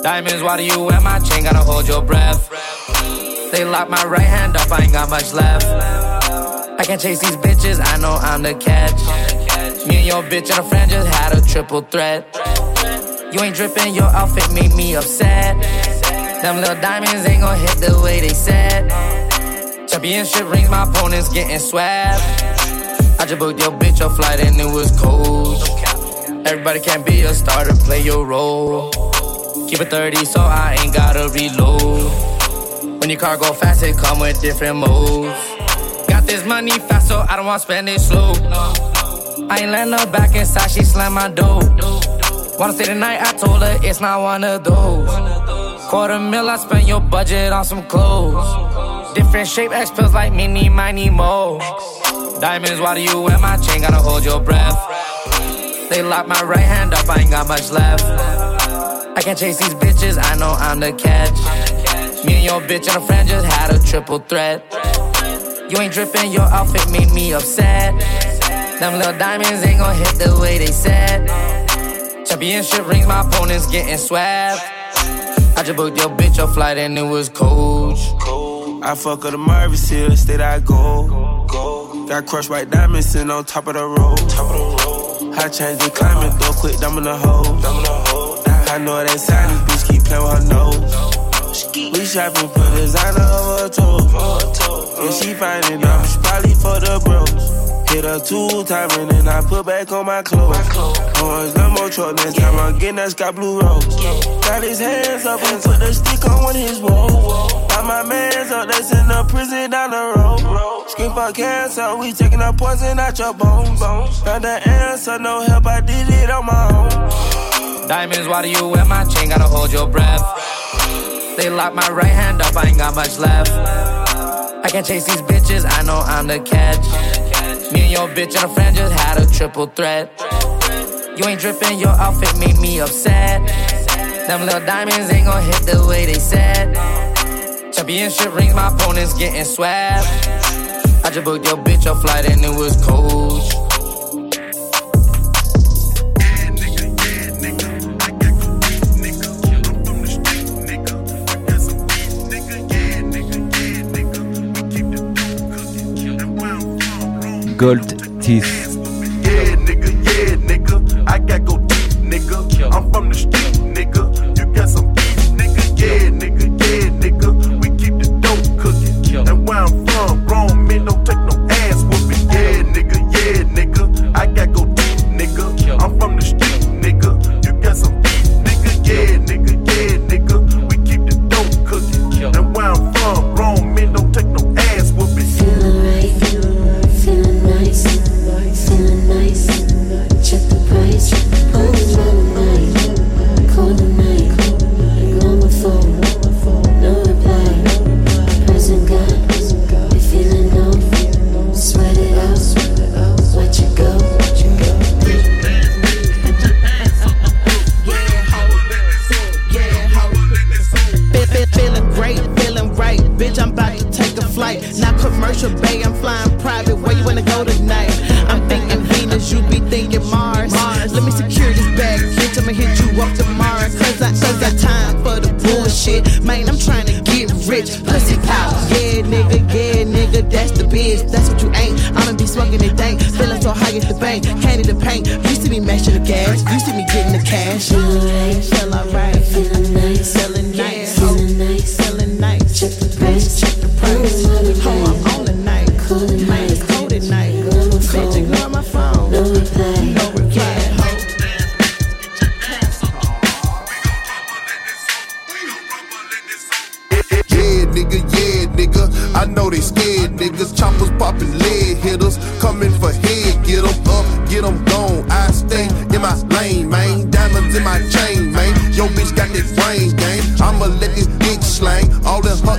Diamonds, why do you wear my chain? Gotta hold your breath. They lock my right hand up, I ain't got much left. I can't chase these bitches, I know I'm the catch. Me and your bitch and a friend just had a triple threat. You ain't dripping, your outfit made me upset. Them little diamonds ain't gon' hit the way they said. Championship rings, my opponents getting swabbed. I just booked your bitch a flight and it was cold. Everybody can't be a starter, play your role. Keep it 30 so I ain't gotta reload. When your car go fast, it come with different modes. This money fast, so I don't want to spend it slow. I ain't letting her back inside, she slam my door. Wanna stay the night, I told her it's not one of those. Quarter mil, I spend your budget on some clothes. Different shape, X pills like mini, miny, mo. Diamonds, why do you wear my chain? Gotta hold your breath. They lock my right hand up, I ain't got much left. I can't chase these bitches, I know I'm the catch. Me and your bitch and a friend just had a triple threat. You ain't dripping, your outfit made me upset. Them little diamonds ain't gon' hit the way they said. Championship rings, my opponents getting swabbed. I just booked your bitch a flight and it was coach. I fuck her the Marvis Hill, instead I go. Got crushed white diamonds sitting on top of the road. I changed the climate, though, quick, dumb in the hole. I know ain't sad, this bitch keep playing with her nose. We shopping, put designer over her toes. And she finding out, she probably for the bros. Hit her two times and then I put back on my clothes. Oh, it's no more truck, next time I'm getting that sky blue rose. Got his hands up and put the stick on one of his woes. Got my mans up, that's in the prison down the road. Scream for cancer, we taking the poison out your bones. Got the answer, no help, I did it on my own. Diamonds, why do you wear my chain? Gotta hold your breath. They lock my right hand up, I ain't got much left. I can't chase these bitches, I know I'm the catch. Me and your bitch and a friend just had a triple threat. You ain't dripping, your outfit made me upset. Them little diamonds ain't gon' hit the way they said. Championship rings, my opponents getting swag. I just booked your bitch a flight and it was coach. Gold Teeth.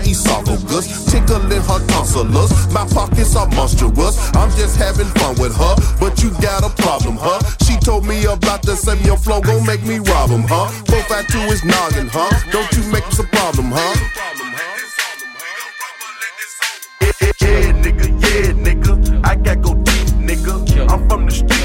Esophagus. Tickling her tonsillas. My pockets are monstrous. I'm just having fun with her. But you got a problem, huh? She told me about the same your flow gon' make me rob 'em, huh? 452 is noggin, huh? Don't you make this a problem, huh? Yeah, nigga, yeah, nigga. I got go deep, nigga. I'm from the street,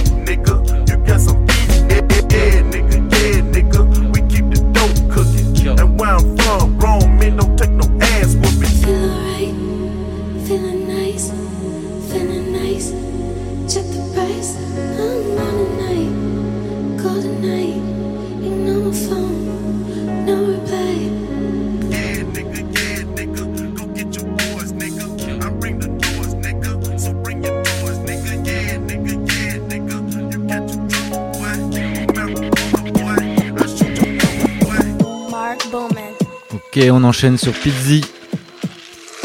Ok, on enchaîne sur Pizzy.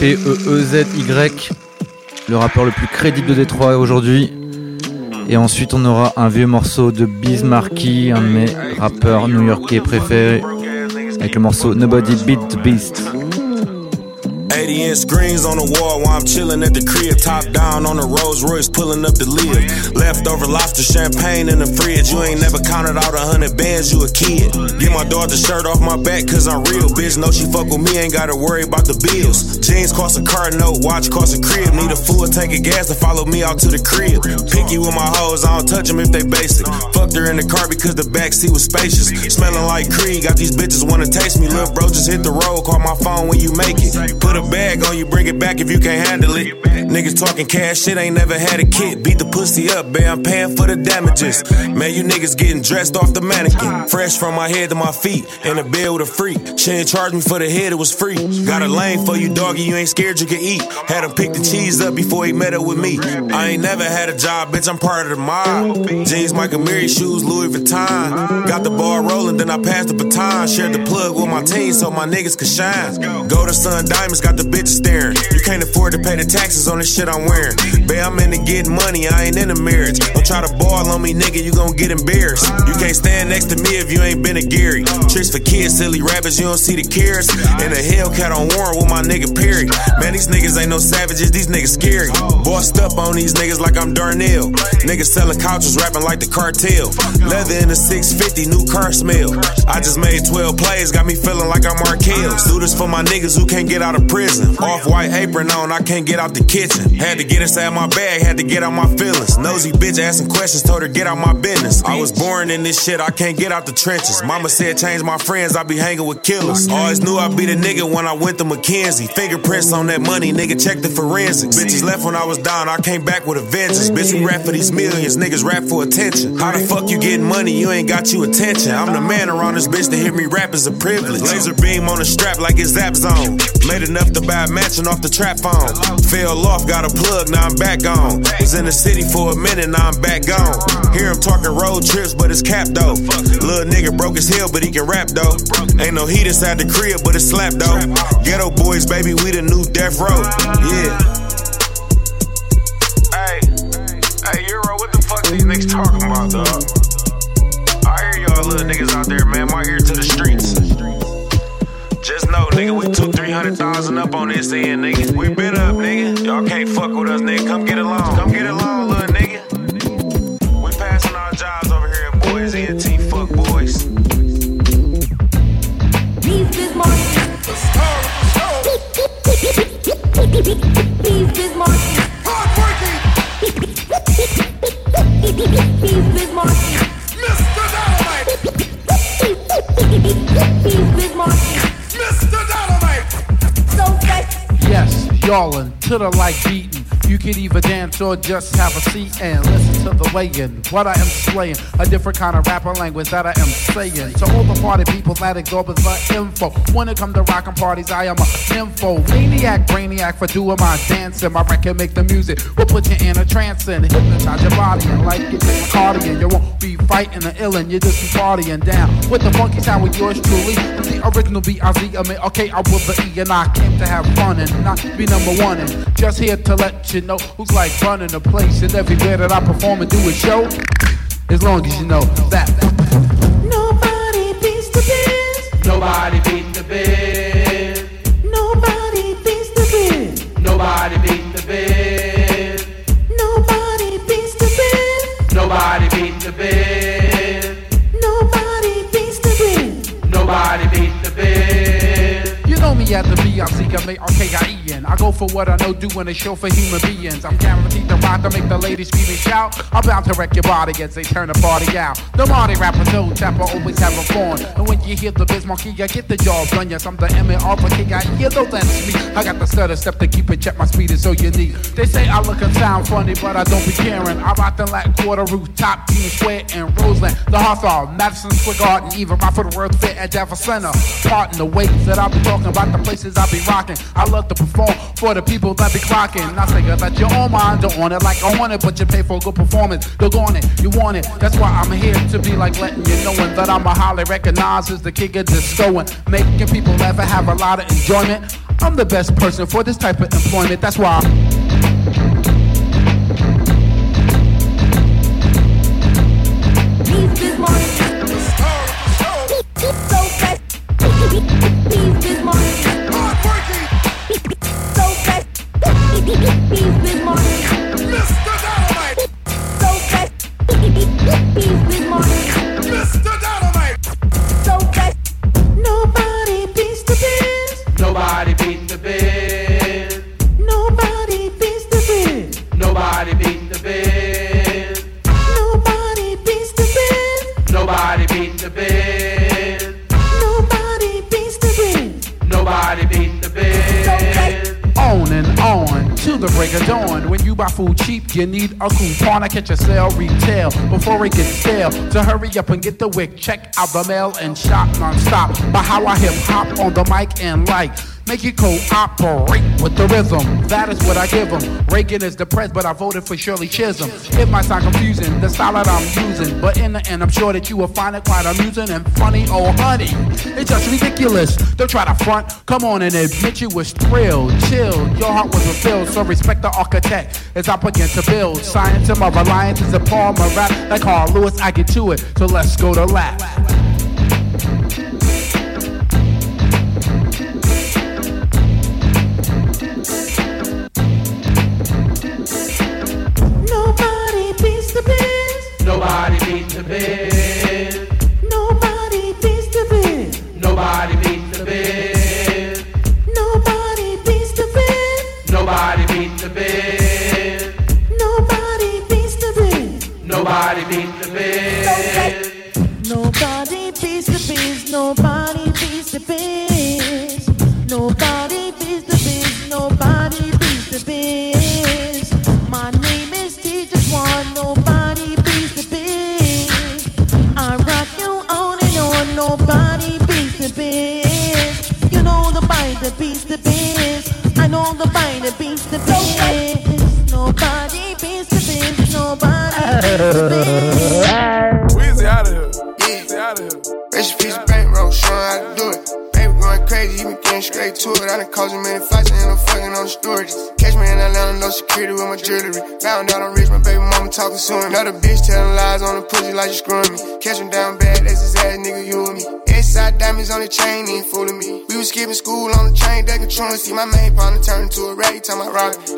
E P-E-E-Z-Y. Le rappeur le plus crédible de Détroit aujourd'hui. Et ensuite, on aura un vieux morceau de Biz Markie, un de mes rappeurs new-yorkais préférés. Avec le morceau Nobody Beat the Beast. 80 inch screens on the wall while I'm chilling at the crib. Top down on the Rolls Royce, pulling up the lid. Leftover lobster champagne in the fridge. You ain't never counted out a hundred bands, you a kid. Get my the shirt off my back, cause I'm real, bitch. Know she fuck with me, ain't gotta worry about the bills. Jeans cost a car note, watch cost a crib. Need a full tank of gas to follow me out to the crib. Picky with my hoes, I don't touch them if they basic. Fucked her in the car because the back seat was spacious. Smelling like Creed, got these bitches wanna taste me. Lil' bro, just hit the road, call my phone when you make it. Put a bag on you, bring it back if you can't handle it. Niggas talking cash shit, ain't never had a kid. Beat the pussy up, babe, I'm paying for the damages. Man, you niggas getting dressed off the mannequin. Fresh from my head to my feet, in the bed with a freak. She ain't charge me for the head, it was free. Got a lane for you, doggy, you ain't scared you can eat. Had him pick the cheese up before he met up with me. I ain't never had a job, bitch, I'm part of the mob. Jeans, Michael Mary shoes, Louis Vuitton. Got the ball rolling, then I passed the baton. Shared the plug with my team so my niggas could shine. Go to Sun Diamonds, got the bitches staring. You can't afford to pay the taxes on the shit I'm wearing. Babe, I'm into getting money, I ain't in a marriage. Don't try to ball on me, nigga, you gon' get embarrassed. You can't stand next to me if you ain't been a Gary. Tricks for kids, silly rappers, you don't see the cares. And a Hellcat on Warren with my nigga Perry. Man, these niggas ain't no savages, these niggas scary. Bossed up on these niggas like I'm Darnell. Niggas selling couches, rapping like the cartel. Leather in a 650, new car smell. I just made 12 plays, got me feeling like I'm Markel. Do this for my niggas who can't get out of prison. Off white apron on, I can't get out the kitchen. Had to get inside my bag, had to get out my feelings. Nosy bitch asking questions, told her get out my business. I was born in this shit, I can't get out the trenches. Mama said change my friends, I be hanging with killers. Always knew I'd be the nigga when I went to McKenzie. Fingerprints on that money, nigga, check the forensics. Bitches left when I was down, I came back with a vengeance. Bitch, we rap for these millions, niggas rap for attention. How the fuck you getting money, you ain't got you attention. I'm the man around this bitch to hear me rap is a privilege. Laser beam on the strap like it's Zap Zone. Made enough to a mansion off the trap phone. Fell off, got a plug, now I'm back on. Was in the city for a minute, now I'm back gone. Hear him talking road trips, but it's cap though. Little nigga broke his heel, but he can rap though. Ain't no heat inside the crib, but it's slap though. Ghetto boys, baby, we the new death row. Yeah. Hey, hey, Euro, what the fuck these niggas talking about, dog? I hear y'all little niggas out there, man. My ear to the streets. Just know, nigga, we took 300,000 up on this end, nigga. We been up, nigga. Y'all can't fuck with us, nigga. Come get along. Come get along, little nigga. We passing our jobs over here at Boys ENT, fuck boys. Peace this morning. Peace this morning. Peace this morning. Mr. Dynamite. Peace Y'allin' to the like beating. You can either dance or just have a seat and listen to the weighing. What I am slaying, a different kind of rapper language that I am saying. To all the party people that exorbitant the info. When it come to rockin' parties, I am a info Maniac, brainiac for doing my dancing. My record make the music will put you in a trance and hypnotize your body and like it cardigan. You won't be fighting the illin', you just be partying down with the funky sound with yours truly. The original B-I-Z, I mean, okay, I will the E and I came to have fun and not be number one and just here to let you know who's like running the place and everywhere that I perform and do a show. As long as you know that. Nobody beats the biz. Nobody beats the biz. Nobody beats the biz. Nobody beats the biz. Nobody beats the biz. Nobody Nobody beats the bed. Nobody beats the bed. You know me as the B I C K A R K I go for what I know, doing a show for human beings. I'm guaranteed to rock to make the ladies scream and shout. I'm bound to wreck your body as they turn the party out. The Marty rapper, no tapper, always have a fun. And when you hear the biz monkey, I get the job done. Yes, I'm the M-A-R-K-I-E, though that's me. I got the stutter step to keep it check, my speed is so unique. They say I look and sound funny, but I don't be caring. I rock the like quarter rooftop, King Square, and Roseland. The Hawthorne, Madison Square Garden, even for the World Fair at Jefferson Center. Part in the ways that I be talking about, the places I be rocking. I love to perform for the people that be clocking. I say that you're on mine, don't want it like I want it, but you pay for a good performance. You're on it, you want it. That's why I'm here to be like letting you knowing that I'm a highly recognized as the king of disco and making people laugh and have a lot of enjoyment. I'm the best person for this type of employment. That's why. Peace the break of dawn. When you buy food cheap, you need a coupon. I catch a sale retail before it gets stale. To hurry up and get the wick, check out the mail and shop non-stop. By how I hip hop on the mic and like. Make it cooperate with the rhythm. That is what I give them. Reagan is depressed, but I voted for Shirley Chisholm. It might sound confusing, the style that I'm using. But in the end, I'm sure that you will find it quite amusing and funny. Oh, honey, it's just ridiculous. Don't try to front. Come on and admit you was thrilled. Chill, your heart was fulfilled. So respect the architect as I begin to build. Science and my reliance is a Paul rap. Like Carl Lewis, I get to it. So let's go to lap.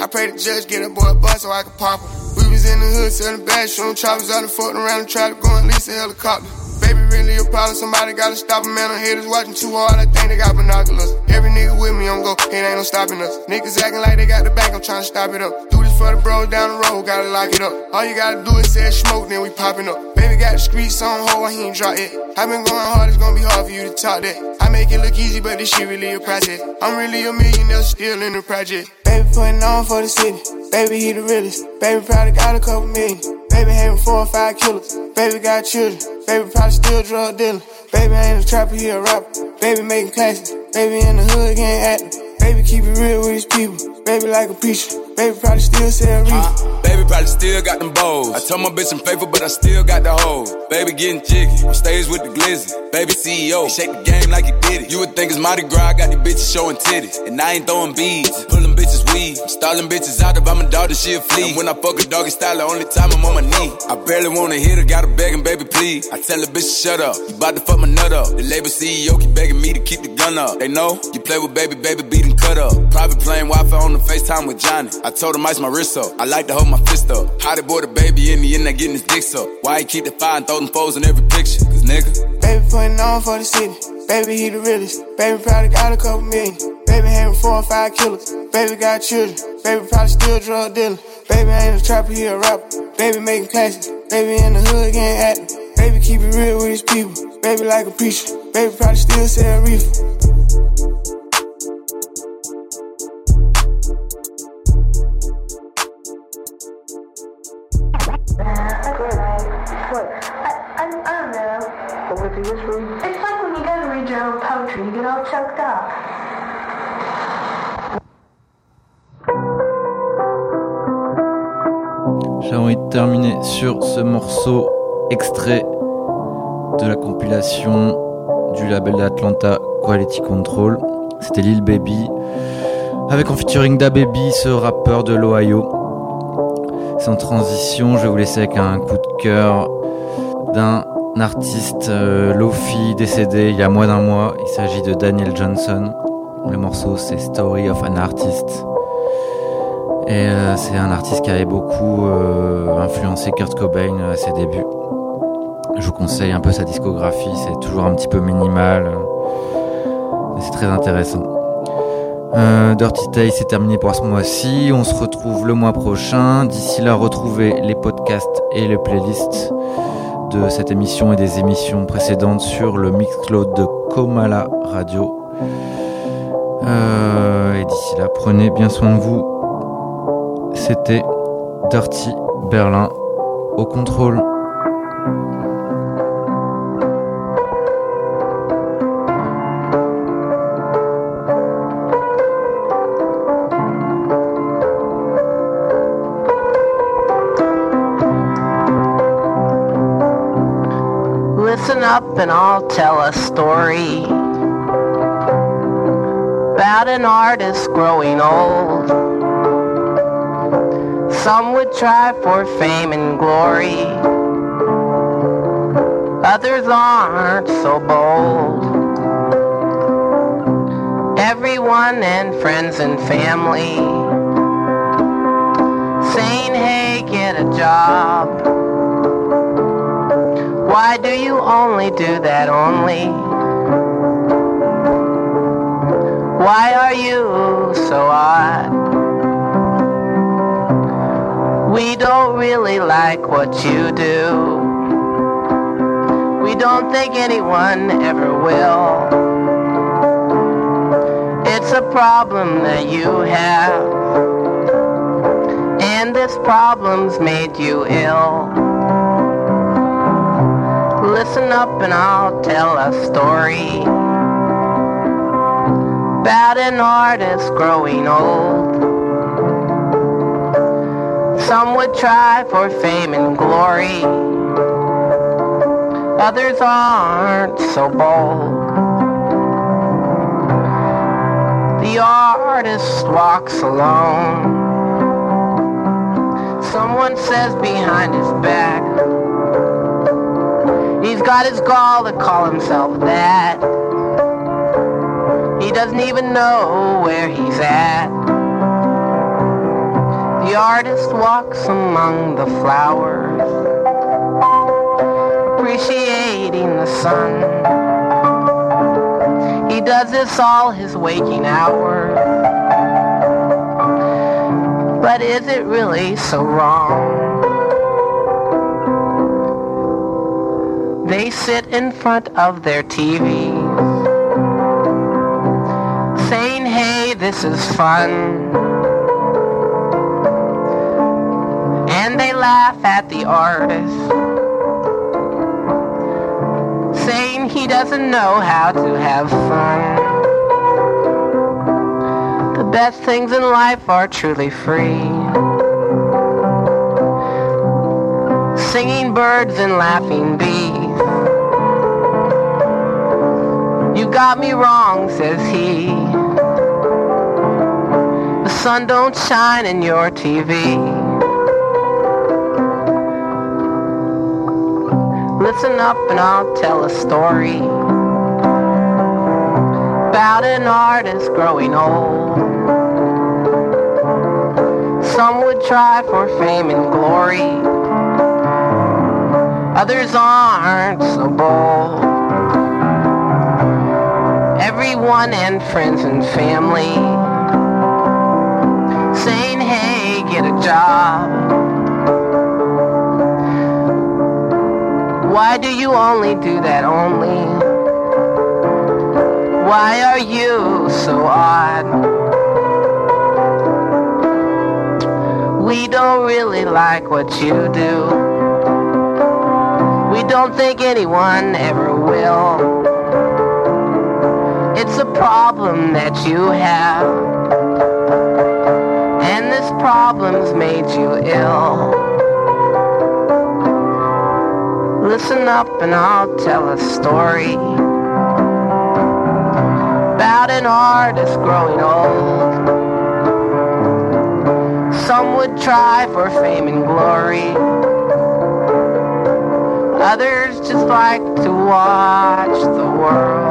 I pray the judge get a boy a bus so I can pop him. We was in the hood selling bad, shooting choppers out and fucking around try to go and lease a helicopter. Baby, really a problem. Somebody gotta stop him, man. I'm haters watching too hard. I think they got binoculars. Every nigga with me, I'm go. It ain't no stopping us. Niggas acting like they got the bank. I'm trying to stop it up. Do this for the bros down the road. Gotta lock it up. All you gotta do is say smoke, then we popping up. Got the streets on hold. He ain't drop it. I been going hard. It's gonna be hard for you to talk that. I make it look easy, but this shit really a process. I'm really a millionaire, still in the project. Baby putting on for the city. Baby, he the realest. Baby probably got a couple million. Baby having four or five killers. Baby got children. Baby probably still drug dealing. Baby ain't a trapper, he a rapper. Baby making classics. Baby in the hood getting active. Baby keep it real with his people. Baby like a preacher. Baby probably still sell reefer. Baby probably still got them bows. I told my bitch I'm faithful, but I still got the hoes. Baby getting jiggy, on stage with the glizzy. Baby CEO, he shake the game like he did it. You would think it's Mardi Gras, I got these bitches showing titties. And I ain't throwing beads, I'm pulling bitches weed. I'm stalling bitches out if I'm a dog, then she a flea. And when I fuck a doggy style, the only time I'm on my knee. I barely wanna hit her, gotta begging, baby, please. I tell the bitch shut up, you bout to fuck my nut up. The label CEO keep begging me to keep the gun up. They know you play with baby, baby, beat and cut up. Private plane, Wi Fi on the FaceTime with Johnny. I told him ice my wrist up. I like to hold my fist up. How they boy the baby in the end, they getting his dicks up. Why he keep the fire and throw them foes in every picture? Cause nigga. Baby putting on for the city. Baby, he the realest. Baby probably got a couple million. Baby having four or five killers. Baby got children. Baby probably still drug dealing. Baby ain't a trapper, he a rapper. Baby making classics. Baby in the hood getting active. Baby keep it real with his people. Baby like a preacher. Baby probably still sell reefer. It's like when you go to read your poetry, you get all choked up. J'ai envie de terminer sur ce morceau extrait de la compilation du label d'Atlanta Quality Control. C'était Lil Baby avec en featuring Da Baby, ce rappeur de l'Ohio. Sans transition, je vais vous laisser avec un coup de cœur d'un artiste euh, Lofi décédé il y a moins d'un mois. Il s'agit de Daniel Johnson. Le morceau c'est Story of an Artist. Et euh, c'est un artiste qui avait beaucoup euh, influencé Kurt Cobain à ses débuts. Je vous conseille un peu sa discographie, c'est toujours un petit peu minimal, mais c'est très intéressant. Dirty Tay, c'est terminé pour ce mois-ci. On se retrouve le mois prochain. D'ici là, retrouvez les podcasts et les playlists de cette émission et des émissions précédentes sur le Mixcloud de Komala Radio. Euh, et d'ici là, prenez bien soin de vous. C'était Dirty Berlin au contrôle. Up and I'll tell a story about an artist growing old. Some would try for fame and glory, others aren't so bold. Everyone and friends and family saying, hey, get a job. Why do you only do that only? Why are you so odd? We don't really like what you do. We don't think anyone ever will. It's a problem that you have. And this problem's made you ill. Listen up and I'll tell a story about an artist growing old. Some would try for fame and glory, others aren't so bold. The artist walks alone. Someone says behind his back, He's got his gall to call himself that. He doesn't even know where he's at. The artist walks among the flowers, appreciating the sun. He does this all his waking hours. But is it really so wrong? They sit in front of their TVs, saying, hey, this is fun. And they laugh at the artist, saying he doesn't know how to have fun. The best things in life are truly free. Singing birds and laughing bees. You got me wrong, says he. The sun don't shine in your TV. Listen up and I'll tell a story about an artist growing old. Some would try for fame and glory. Others aren't so bold. Everyone and friends and family saying, hey, get a job. Why do you only do that only? Why are you so odd? We don't really like what you do. We don't think anyone ever will. It's a problem that you have. And this problem's made you ill. Listen up and I'll tell a story about an artist growing old. Some would try for fame and glory. Others just like to watch the world